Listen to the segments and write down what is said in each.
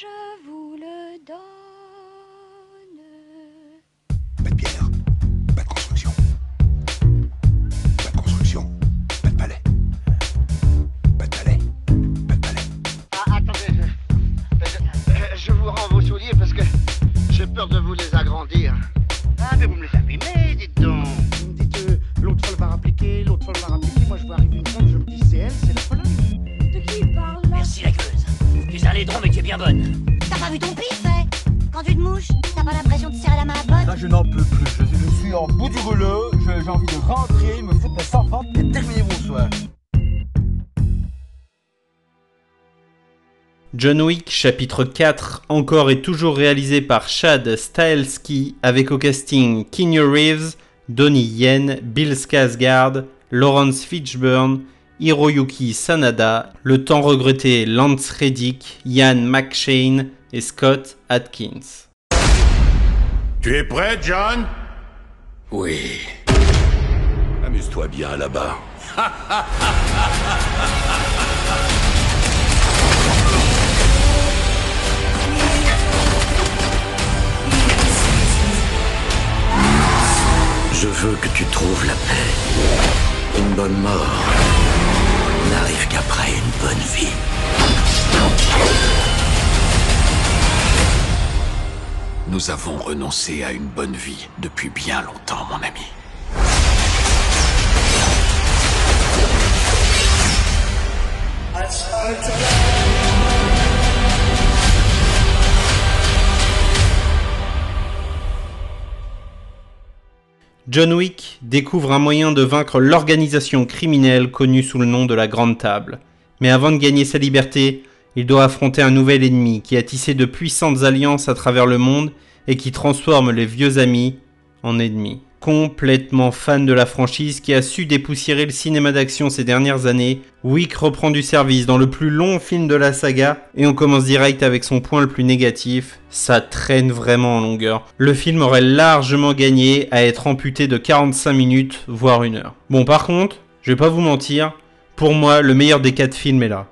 je vous le donne. Pas de pierre, pas de construction. Pas de construction, pas de palais. Pas de palais, pas de palais. Ah, attendez, je, je- je vous rends vos souliers parce que j'ai peur de vous les agrandir. Ah, mais vous me les abîmez, dites donc. Vous me dites, euh, l'autre folle va rappliquer, l'autre folle va rappliquer. Moi, je vois arriver une femme, je me dis, c'est elle, c'est la laidron mais tu es bien bonne. T'as pas vu ton pif, hein Quand tu te mouches, t'as pas l'impression de serrer la main à pote Là, je n'en peux plus. Je, je suis en bout du rouleau. J'ai envie de rentrer, me foutre mes sans et terminer mon soir. John Wick chapitre 4, encore et toujours réalisé par Chad Stahelski, avec au casting Keanu Reeves, Donnie Yen, Bill Skarsgård, Lawrence Fishburne, Hiroyuki Sanada, le temps regretté Lance Reddick, Ian McShane et Scott Atkins. Tu es prêt, John? Oui. Amuse-toi bien là-bas. Je veux que tu trouves la paix. Une bonne mort n'arrive qu'après une bonne vie. Nous avons renoncé à une bonne vie depuis bien longtemps, mon ami. John Wick découvre un moyen de vaincre l'organisation criminelle connue sous le nom de la Grande Table. Mais avant de gagner sa liberté, il doit affronter un nouvel ennemi qui a tissé de puissantes alliances à travers le monde et qui transforme les vieux amis en ennemis. Complètement fan de la franchise qui a su dépoussiérer le cinéma d'action ces dernières années, Wick reprend du service dans le plus long film de la saga et on commence direct avec son point le plus négatif, ça traîne vraiment en longueur. Le film aurait largement gagné à être amputé de 45 minutes, voire une heure. Bon par contre, je vais pas vous mentir, pour moi le meilleur des quatre films est là.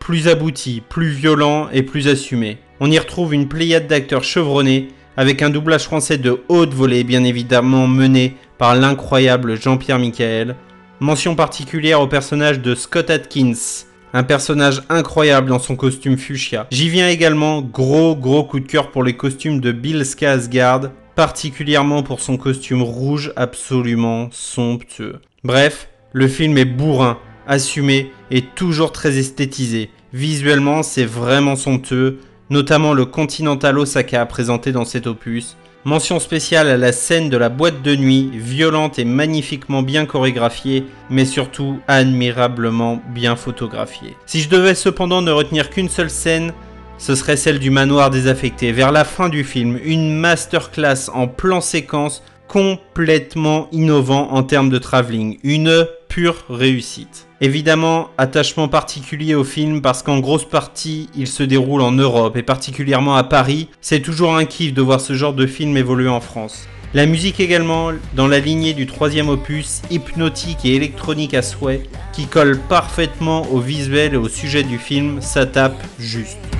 Plus abouti, plus violent et plus assumé. On y retrouve une pléiade d'acteurs chevronnés avec un doublage français de haute volée bien évidemment mené par l'incroyable Jean-Pierre Michael. Mention particulière au personnage de Scott Atkins, un personnage incroyable dans son costume fuchsia. J'y viens également, gros gros coup de cœur pour les costumes de Bill Skarsgård, particulièrement pour son costume rouge absolument somptueux. Bref, le film est bourrin, assumé et toujours très esthétisé. Visuellement, c'est vraiment somptueux, notamment le Continental Osaka présenté dans cet opus. Mention spéciale à la scène de la boîte de nuit, violente et magnifiquement bien chorégraphiée, mais surtout admirablement bien photographiée. Si je devais cependant ne retenir qu'une seule scène, ce serait celle du manoir désaffecté. Vers la fin du film, une masterclass en plan séquence complètement innovant en termes de travelling. Une pure réussite. Évidemment, attachement particulier au film parce qu'en grosse partie, il se déroule en Europe et particulièrement à Paris. C'est toujours un kiff de voir ce genre de film évoluer en France. La musique également, dans la lignée du troisième opus, hypnotique et électronique à souhait, qui colle parfaitement au visuel et au sujet du film, ça tape juste.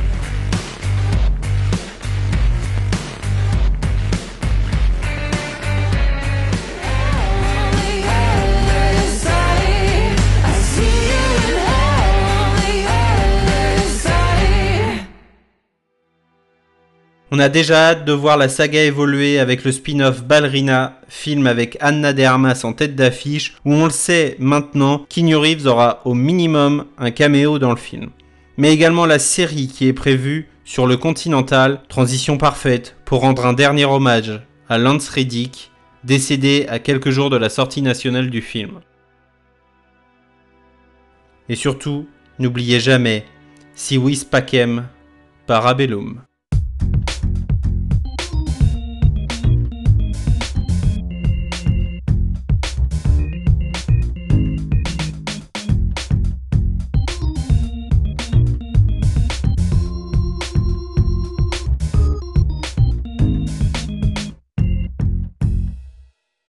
On a déjà hâte de voir la saga évoluer avec le spin-off Ballerina, film avec Anna de Armas en tête d'affiche, où on le sait maintenant, Keanu Reeves aura au minimum un caméo dans le film. Mais également la série qui est prévue sur le Continental, transition parfaite pour rendre un dernier hommage à Lance Reddick, décédé à quelques jours de la sortie nationale du film. Et surtout, n'oubliez jamais, si vis pacem, parabellum.